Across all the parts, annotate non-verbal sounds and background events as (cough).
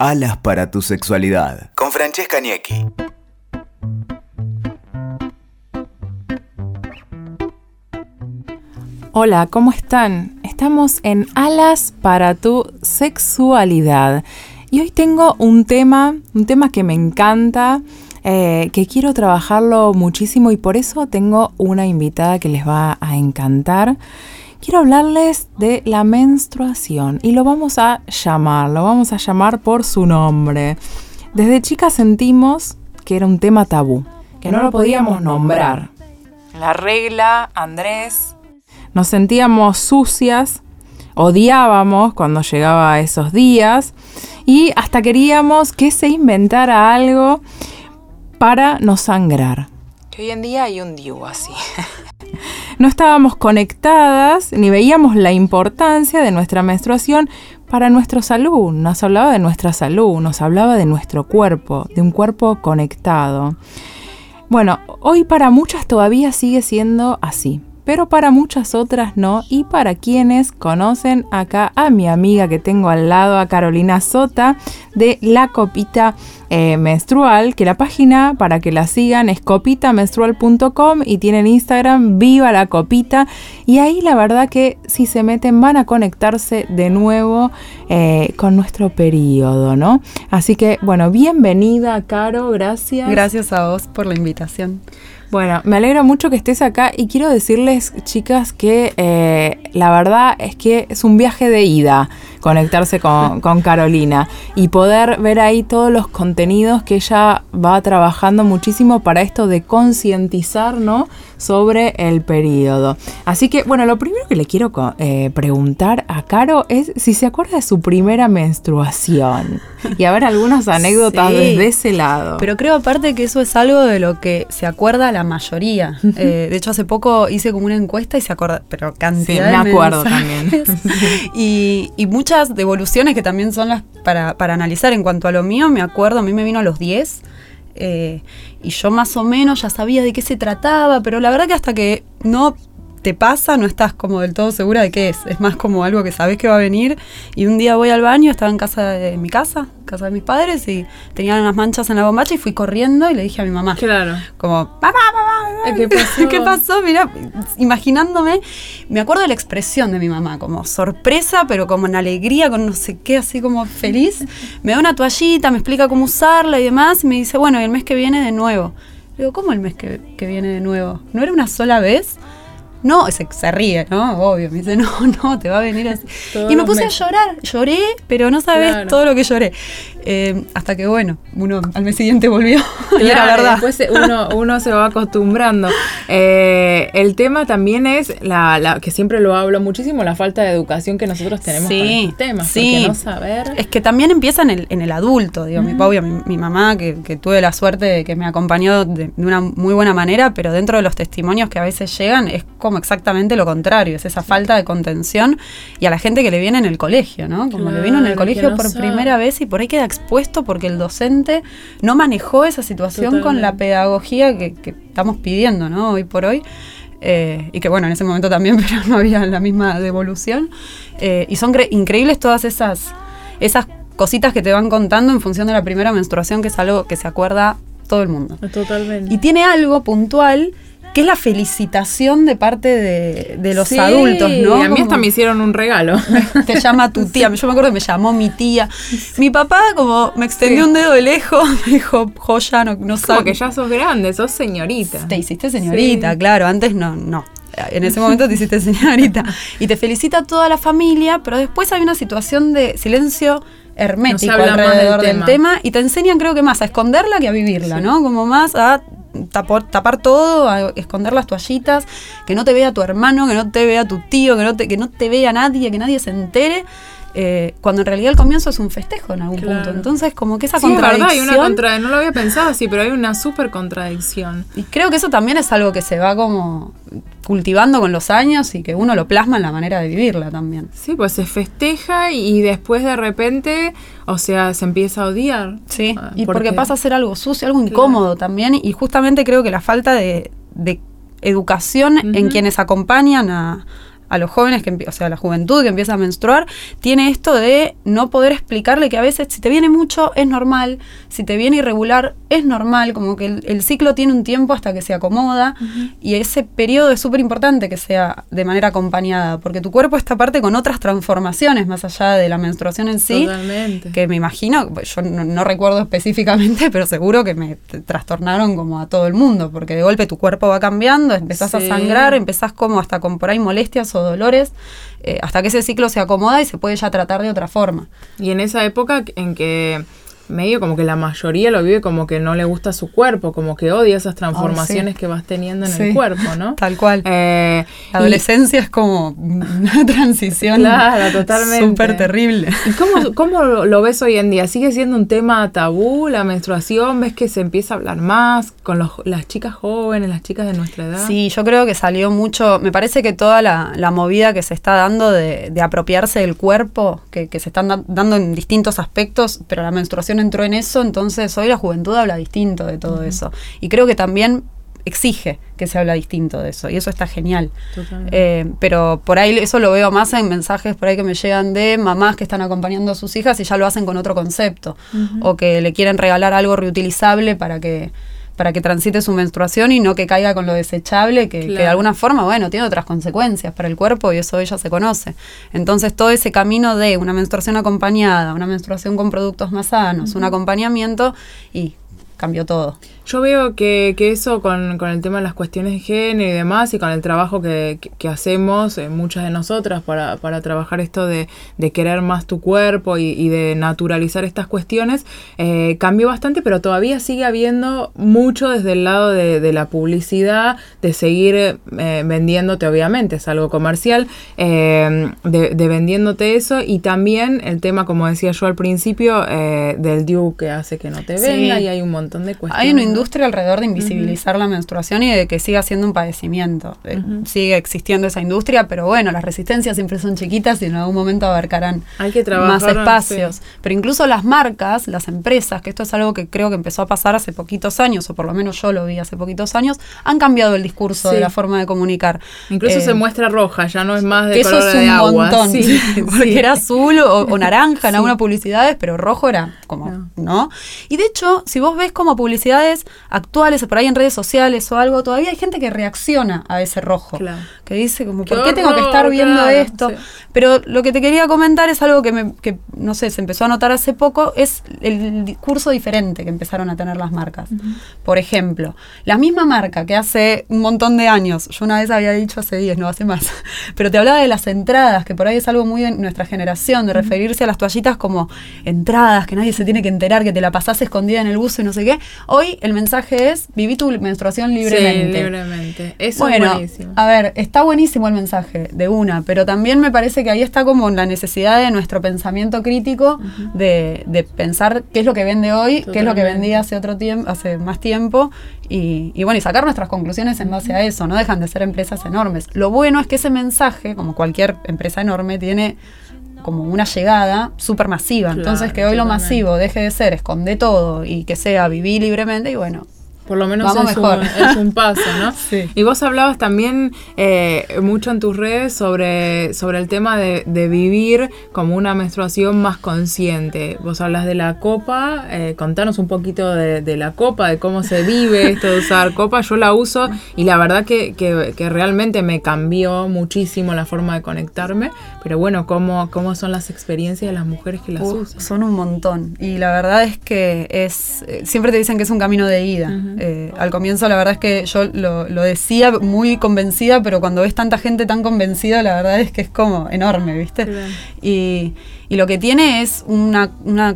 Alas para tu sexualidad. Con Francesca Niecki. Hola, ¿cómo están? Estamos en Alas para tu sexualidad. Y hoy tengo un tema, un tema que me encanta, eh, que quiero trabajarlo muchísimo y por eso tengo una invitada que les va a encantar. Quiero hablarles de la menstruación y lo vamos a llamar, lo vamos a llamar por su nombre. Desde chica sentimos que era un tema tabú, que no lo podíamos nombrar. La regla, Andrés, nos sentíamos sucias, odiábamos cuando llegaba esos días y hasta queríamos que se inventara algo para no sangrar. Que hoy en día hay un diu así. (laughs) no estábamos conectadas ni veíamos la importancia de nuestra menstruación para nuestra salud. Nos hablaba de nuestra salud, nos hablaba de nuestro cuerpo, de un cuerpo conectado. Bueno, hoy para muchas todavía sigue siendo así pero para muchas otras no. Y para quienes conocen acá a mi amiga que tengo al lado, a Carolina Sota, de La Copita eh, Menstrual, que la página para que la sigan es copitamenstrual.com y tienen Instagram Viva la Copita. Y ahí la verdad que si se meten van a conectarse de nuevo eh, con nuestro periodo, ¿no? Así que bueno, bienvenida Caro, gracias. Gracias a vos por la invitación. Bueno, me alegra mucho que estés acá y quiero decirles, chicas, que eh, la verdad es que es un viaje de ida conectarse con, con, Carolina y poder ver ahí todos los contenidos que ella va trabajando muchísimo para esto de concientizar, ¿no? sobre el periodo. Así que, bueno, lo primero que le quiero eh, preguntar a Caro es si se acuerda de su primera menstruación. Y a ver algunas (laughs) anécdotas desde ese lado. Pero creo aparte que eso es algo de lo que se acuerda la mayoría. Eh, de hecho, hace poco hice como una encuesta y se acuerda, pero cantidad sí, me acuerdo también. (laughs) y, muchas devoluciones que también son las para, para analizar. En cuanto a lo mío, me acuerdo, a mí me vino a los 10 eh, y yo más o menos ya sabía de qué se trataba, pero la verdad que hasta que no te pasa, no estás como del todo segura de qué es. Es más como algo que sabes que va a venir. Y un día voy al baño, estaba en casa de mi casa, casa de mis padres, y tenían unas manchas en la bombacha y fui corriendo y le dije a mi mamá. Claro. Como, papá, papá, (laughs) ¿qué pasó? ¿Qué pasó? Mira, imaginándome, me acuerdo de la expresión de mi mamá, como sorpresa, pero como en alegría, con no sé qué, así como feliz. Me da una toallita, me explica cómo usarla y demás, y me dice, bueno, y el mes que viene de nuevo. Digo, ¿cómo el mes que, que viene de nuevo? ¿No era una sola vez? No, se, se, ríe, ¿no? Obvio, me dice, no, no, te va a venir así. y me puse a llorar, lloré, pero no sabes todo lo que lloré. Eh, hasta que, bueno, uno al mes siguiente volvió. (laughs) y era verdad. Después uno, (laughs) uno se va acostumbrando. Eh, el tema también es, la, que siempre lo hablo muchísimo, la falta de educación que nosotros tenemos sí, con estos temas. Sí. no saber. Es que también empieza en el, en el adulto, digo, mi, obvio, mi, mamá, que, tuve la suerte de que me acompañó de, de una muy buena manera, pero dentro de los testimonios que a veces llegan, es como exactamente lo contrario, es esa falta de contención y a la gente que le viene en el colegio, ¿no? Como le vino en el colegio por primera vez y por ahí queda expuesto porque el docente no manejó esa situación con la pedagogía que, estamos pidiendo, ¿no? Hoy por hoy. Eh, y que bueno, en ese momento también, (laughs) pero no había la misma devolución. Eh, y son increíbles todas esas, esas cositas que te van contando en función de la primera menstruación, que es algo que se acuerda todo el mundo. Totalmente. Y tiene algo puntual que es la felicitación de parte de, los adultos, ¿no? Y a mí hasta me hicieron un regalo. (laughs) Te llama tu tía. Yo me acuerdo que me llamó mi tía. Mi papá, como me extendió un dedo de lejos, (laughs) me dijo, joya, no, no Como que ya sos grande, sos señorita. Te hiciste señorita, claro. Antes no, no. En ese momento te hiciste señorita. Y te felicita toda la familia, pero después hay una situación de silencio hermético alrededor del, tema. y te enseñan creo que más a esconderla que a vivirla, ¿no? Como más a tapar, todo, a esconder las toallitas, que no te vea tu hermano, que no te vea tu tío, que no te, que no te vea nadie, que nadie se entere. Eh, cuando en realidad el comienzo es un festejo en algún punto. Entonces, como que esa contradicción. hay una contra no lo había pensado así, pero hay una súper contradicción. Y creo que eso también es algo que se va como cultivando con los años y que uno lo plasma en la manera de vivirla también. Sí, pues se festeja y después de repente, o sea, se empieza a odiar. Sí, ah, y porque, pasa a ser algo sucio, algo incómodo también. Y justamente creo que la falta de, educación en quienes acompañan a a los jóvenes, que, o sea, a la juventud que empieza a menstruar, tiene esto de no poder explicarle que a veces si te viene mucho es normal, si te viene irregular es normal, como que el, ciclo tiene un tiempo hasta que se acomoda y ese periodo es súper importante que sea de manera acompañada, porque tu cuerpo está parte con otras transformaciones más allá de la menstruación en sí, Totalmente. que me imagino, yo no, recuerdo específicamente, (laughs) pero seguro que me trastornaron como a todo el mundo, porque de golpe tu cuerpo va cambiando, empezás a sangrar, empezás como hasta con por ahí molestias o dolores, eh, hasta que ese ciclo se acomoda y se puede ya tratar de otra forma. Y en esa época en que medio como que la mayoría lo vive como que no le gusta su cuerpo, como que odia esas transformaciones que vas teniendo en el cuerpo, ¿no? (laughs) Tal cual. Eh, la adolescencia es como una (laughs) transición claro, totalmente. súper terrible. ¿Y cómo, cómo lo ves hoy en día? ¿Sigue siendo un tema tabú la menstruación? ¿Ves que se empieza a hablar más con los, las chicas jóvenes, las chicas de nuestra edad? Sí, yo creo que salió mucho, me parece que toda la, movida que se está dando de, apropiarse del cuerpo, que, que se están dando en distintos aspectos, pero la menstruación entró en eso, entonces hoy la juventud habla distinto de todo eso. Y creo que también exige que se habla distinto de eso y eso está genial. Eh, pero por ahí eso lo veo más en mensajes por ahí que me llegan de mamás que están acompañando a sus hijas y ya lo hacen con otro concepto o que le quieren regalar algo reutilizable para que para que transite su menstruación y no que caiga con lo desechable, que, de alguna forma, bueno, tiene otras consecuencias para el cuerpo y eso ella se conoce. Entonces, todo ese camino de una menstruación acompañada, una menstruación con productos más sanos, un acompañamiento y cambió todo. Yo veo que, que eso con, con, el tema de las cuestiones de género y demás y con el trabajo que, que, hacemos eh, muchas de nosotras para, para trabajar esto de, de, querer más tu cuerpo y, y de naturalizar estas cuestiones, eh, cambió bastante, pero todavía sigue habiendo mucho desde el lado de, de la publicidad, de seguir eh, vendiéndote, obviamente, es algo comercial, de, de, vendiéndote eso y también el tema, como decía yo al principio, del due que hace que no te venga y hay un montón de cuestiones industria alrededor de invisibilizar la menstruación y de que siga siendo un padecimiento. Sigue existiendo esa industria, pero bueno, las resistencias siempre son chiquitas y en algún momento abarcarán más espacios. Pero incluso las marcas, las empresas, que esto es algo que creo que empezó a pasar hace poquitos años, o por lo menos yo lo vi hace poquitos años, han cambiado el discurso de la forma de comunicar. Incluso se eh, muestra roja, ya no es más de eso es un montón, (laughs) (laughs) porque era azul o, naranja en algunas publicidades, pero rojo era como, ¿no? Y de hecho, si vos ves como publicidades actuales o por ahí en redes sociales o algo, todavía hay gente que reacciona a ese rojo. Que dice como, ¿por qué, tengo que estar viendo esto? Pero lo que te quería comentar es algo que, me, que, no sé, se empezó a notar hace poco, es el discurso diferente que empezaron a tener las marcas. Por ejemplo, la misma marca que hace un montón de años, yo una vez había dicho hace 10, no hace más, (laughs) pero te hablaba de las entradas, que por ahí es algo muy de nuestra generación, de referirse a las toallitas como entradas, que nadie se tiene que enterar, que te la pasás escondida en el buzo y no sé qué. Hoy el mensaje es, viví tu menstruación libremente. Sí, libremente. Eso es buenísimo. A ver, está buenísimo el mensaje, de una, pero también me parece que ahí está como la necesidad de nuestro pensamiento crítico de, pensar qué es lo que vende hoy, qué es lo que vendía hace otro tiempo, hace más tiempo, y, bueno, y sacar nuestras conclusiones en base a eso, no dejan de ser empresas enormes. Lo bueno es que ese mensaje, como cualquier empresa enorme, tiene como una llegada súper masiva. Entonces que hoy lo masivo deje de ser esconde todo y que sea vivir libremente y bueno, por lo menos es, Un, es, Un, (laughs) paso, ¿no? sí. Y vos hablabas también eh, mucho en tus redes sobre, sobre el tema de, de, vivir como una menstruación más consciente. Vos hablas de la copa, eh, contanos un poquito de, de, la copa, de cómo se vive (laughs) esto de usar copa. Yo la uso y la verdad que, que, que realmente me cambió muchísimo la forma de conectarme. Pero bueno, ¿cómo, cómo son las experiencias de las mujeres que las usan? Son un montón. Y la verdad es que es eh, siempre te dicen que es un camino de ida. Eh, al comienzo la verdad es que yo lo, decía muy convencida, pero cuando ves tanta gente tan convencida, la verdad es que es como enorme, ¿viste? Y, lo que tiene es una,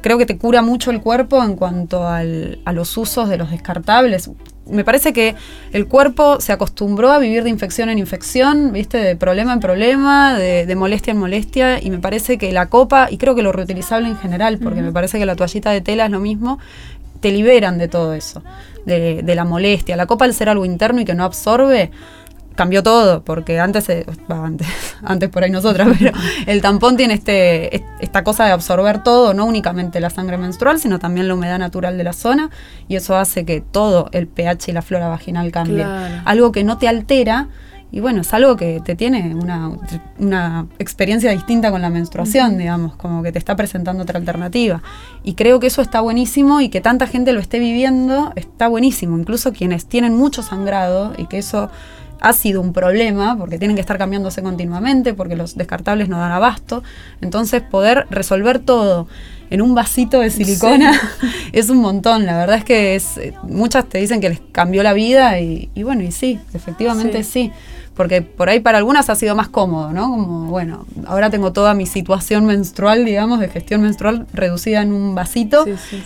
creo que te cura mucho el cuerpo en cuanto a los usos de los descartables. Me parece que el cuerpo se acostumbró a vivir de infección en infección, ¿viste? De problema en problema, de, molestia en molestia, y me parece que la copa, y creo que lo reutilizable en general, porque me parece que la toallita de tela es lo mismo, te liberan de todo eso de, la molestia. La copa al ser algo interno y que no absorbe, cambió todo, porque antes, antes, (laughs) antes por ahí nosotras, (laughs) pero el tampón tiene este, esta cosa de absorber todo, no únicamente la sangre menstrual, sino también la humedad natural de la zona, y eso hace que todo el pH y la flora vaginal cambie. Algo que no te altera y bueno, es algo que te tiene una, una experiencia distinta con la menstruación, digamos, como que te está presentando otra alternativa. Y creo que eso está buenísimo y que tanta gente lo esté viviendo está buenísimo, incluso quienes tienen mucho sangrado y que eso ha sido un problema porque tienen que estar cambiándose continuamente, porque los descartables no dan abasto. Entonces poder resolver todo en un vasito de silicona (laughs) es un montón. La verdad es que es, eh, muchas te dicen que les cambió la vida y, bueno, y sí, efectivamente sí porque por ahí para algunas ha sido más cómodo, ¿no? Como, bueno, ahora tengo toda mi situación menstrual, digamos, de gestión menstrual reducida en un vasito,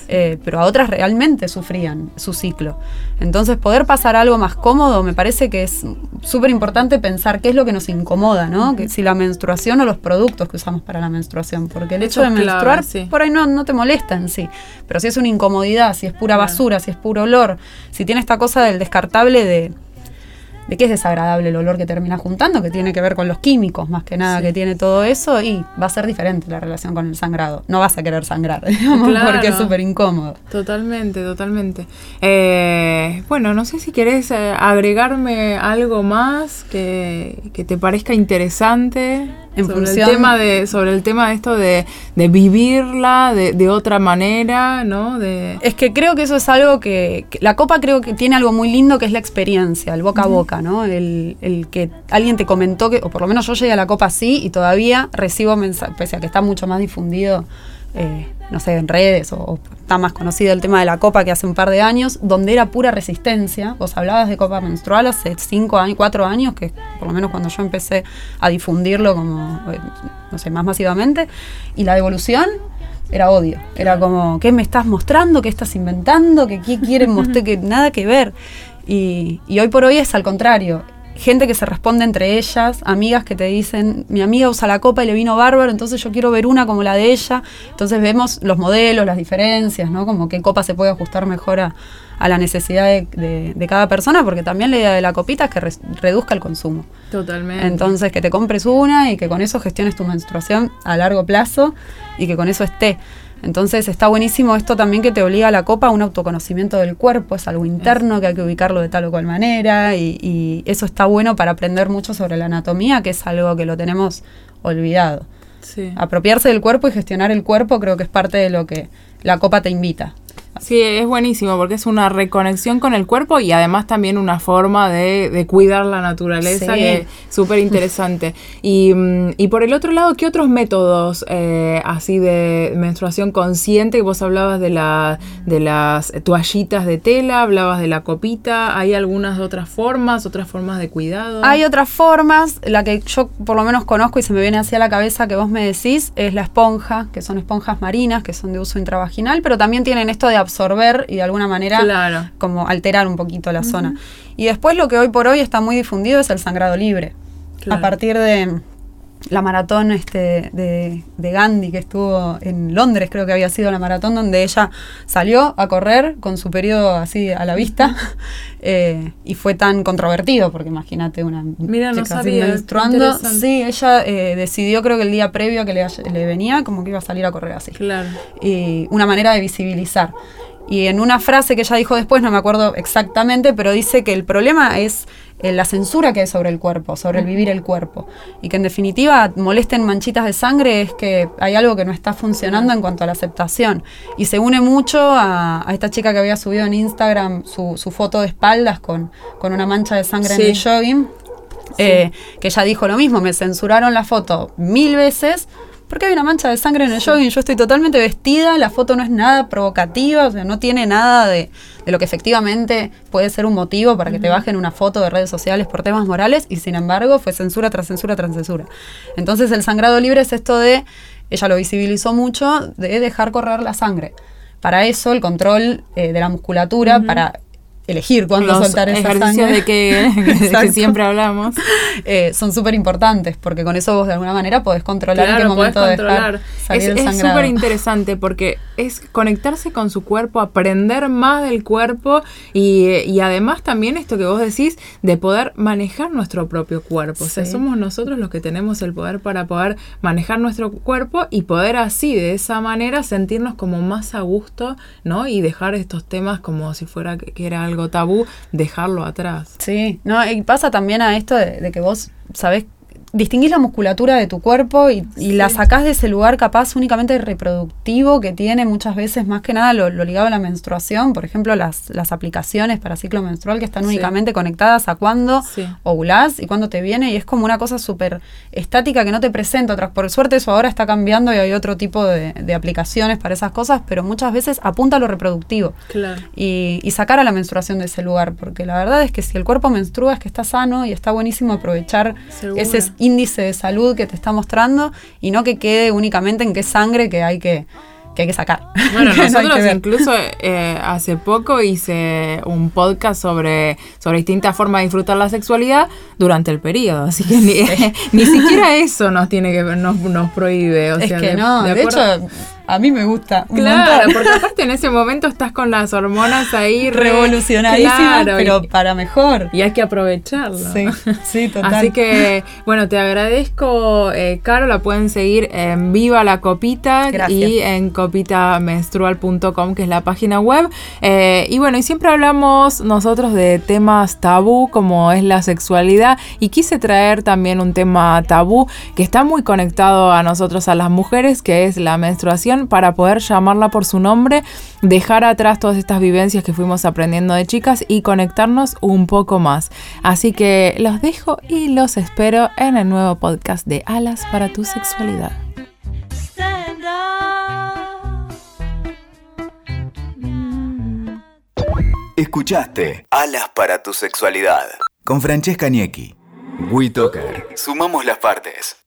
eh, pero a otras realmente sufrían su ciclo. Entonces, poder pasar algo más cómodo, me parece que es súper importante pensar qué es lo que nos incomoda, ¿no? Que si la menstruación o los productos que usamos para la menstruación, porque el hecho de menstruar por ahí no, no te molesta en sí, pero si es una incomodidad, si es pura basura, si es puro olor, si tiene esta cosa del descartable de de qué es desagradable el olor que termina juntando, que tiene que ver con los químicos más que nada que tiene todo eso, y va a ser diferente la relación con el sangrado. No vas a querer sangrar, (laughs) digamos, porque es súper incómodo. Totalmente, totalmente. Eh, bueno, no sé si querés eh, agregarme algo más que, que te parezca interesante sobre el tema de sobre el tema de esto de, vivirla de, otra manera no de es que creo que eso es algo que, la copa creo que tiene algo muy lindo que es la experiencia el boca a boca no el, que alguien te comentó que o por lo menos yo llegué a la copa así y todavía recibo mensajes pese a que está mucho más difundido eh, no sé, en redes o, está más conocido el tema de la copa que hace un par de años, donde era pura resistencia. Vos hablabas de copa menstrual hace cinco años, cuatro años, que por lo menos cuando yo empecé a difundirlo como, eh, no sé, más masivamente, y la devolución era odio. Era como, ¿qué me estás mostrando? ¿Qué estás inventando? ¿Qué, quieren (laughs) mostrar? Que nada que ver. Y, y hoy por hoy es al contrario gente que se responde entre ellas, amigas que te dicen, mi amiga usa la copa y le vino bárbaro, entonces yo quiero ver una como la de ella. Entonces vemos los modelos, las diferencias, ¿no? Como qué copa se puede ajustar mejor a, la necesidad de, cada persona, porque también la idea de la copita es que reduzca el consumo. Totalmente. Entonces que te compres una y que con eso gestiones tu menstruación a largo plazo y que con eso esté. Entonces está buenísimo esto también que te obliga a la copa a un autoconocimiento del cuerpo, es algo interno que hay que ubicarlo de tal o cual manera y, eso está bueno para aprender mucho sobre la anatomía, que es algo que lo tenemos olvidado. Apropiarse del cuerpo y gestionar el cuerpo creo que es parte de lo que la copa te invita. Sí, es buenísimo porque es una reconexión con el cuerpo y además también una forma de, cuidar la naturaleza que es súper interesante. Y, mm, y, por el otro lado, ¿qué otros métodos eh, así de menstruación consciente? Vos hablabas de, la, de las toallitas de tela, hablabas de la copita, ¿hay algunas otras formas, otras formas de cuidado? Hay otras formas, la que yo por lo menos conozco y se me viene hacia la cabeza que vos me decís es la esponja, que son esponjas marinas, que son de uso intravaginal, pero también tienen esto de absorber y de alguna manera como alterar un poquito la zona. Y después lo que hoy por hoy está muy difundido es el sangrado libre. A partir de la maratón este, de, Gandhi, que estuvo en Londres, creo que había sido la maratón, donde ella salió a correr con su periodo así a la vista, (laughs) eh, y fue tan controvertido, porque imagínate una Mira, no sabía, menstruando. Sí, ella eh, decidió, creo que el día previo que le, le, venía, como que iba a salir a correr así. Claro. Y una manera de visibilizar. Y en una frase que ella dijo después, no me acuerdo exactamente, pero dice que el problema es eh, la censura que hay sobre el cuerpo, sobre el vivir el cuerpo. Y que en definitiva molesten manchitas de sangre es que hay algo que no está funcionando en cuanto a la aceptación. Y se une mucho a, esta chica que había subido en Instagram su, foto de espaldas con, con una mancha de sangre en el jogging. Eh, que ella dijo lo mismo, me censuraron la foto mil veces porque hay una mancha de sangre en el jogging, yo estoy totalmente vestida, la foto no es nada provocativa, o sea, no tiene nada de, lo que efectivamente puede ser un motivo para que te bajen una foto de redes sociales por temas morales, y sin embargo fue censura tras censura tras censura. Entonces el sangrado libre es esto de, ella lo visibilizó mucho, de dejar correr la sangre. Para eso el control eh, de la musculatura, para elegir cuándo soltar esa sangre. de que, (laughs) siempre hablamos. Eh, son súper importantes, porque con eso vos de alguna manera podés controlar en qué momento de dejar salir es, Es súper interesante porque es conectarse con su cuerpo, aprender más del cuerpo y, además también esto que vos decís de poder manejar nuestro propio cuerpo. O sea, somos nosotros los que tenemos el poder para poder manejar nuestro cuerpo y poder así, de esa manera, sentirnos como más a gusto, ¿no? Y dejar estos temas como si fuera que era algo algo tabú, dejarlo atrás. Sí, no, y pasa también a esto de, de que vos sabés distinguís la musculatura de tu cuerpo y, la sacás de ese lugar capaz únicamente reproductivo que tiene muchas veces más que nada lo, ligado a la menstruación, por ejemplo las, las aplicaciones para ciclo menstrual que están únicamente conectadas a cuándo ovulás y cuándo te viene y es como una cosa súper estática que no te presenta otras. Por suerte eso ahora está cambiando y hay otro tipo de, aplicaciones para esas cosas, pero muchas veces apunta a lo reproductivo y, y sacar a la menstruación de ese lugar, porque la verdad es que si el cuerpo menstrua es que está sano y está buenísimo aprovechar ese índice de salud que te está mostrando y no que quede únicamente en qué sangre que hay que, que hay que sacar. Bueno, (laughs) nosotros incluso eh, hace poco hice un podcast sobre, sobre distintas formas de disfrutar la sexualidad durante el periodo, así que ni, (laughs) (laughs) siquiera eso nos tiene que nos, nos prohíbe. O es que no, de, hecho a mí me gusta. claro, porque (laughs) aparte en ese momento estás con las hormonas ahí revolucionarísimas, pero para mejor. Y hay que aprovecharlo. Sí, sí, (laughs) total. Así que, bueno, te agradezco, eh, Caro. La pueden seguir en Viva la Copita y en copitamenstrual.com, que es la página web. Eh, y bueno, y siempre hablamos nosotros de temas tabú, como es la sexualidad. Y quise traer también un tema tabú que está muy conectado a nosotros, a las mujeres, que es la menstruación para poder llamarla por su nombre, dejar atrás todas estas vivencias que fuimos aprendiendo de chicas y conectarnos un poco más. Así que los dejo y los espero en el nuevo podcast de Alas para tu sexualidad. Escuchaste Alas para tu sexualidad con Francesca Niecki. WeToker. Sumamos las partes.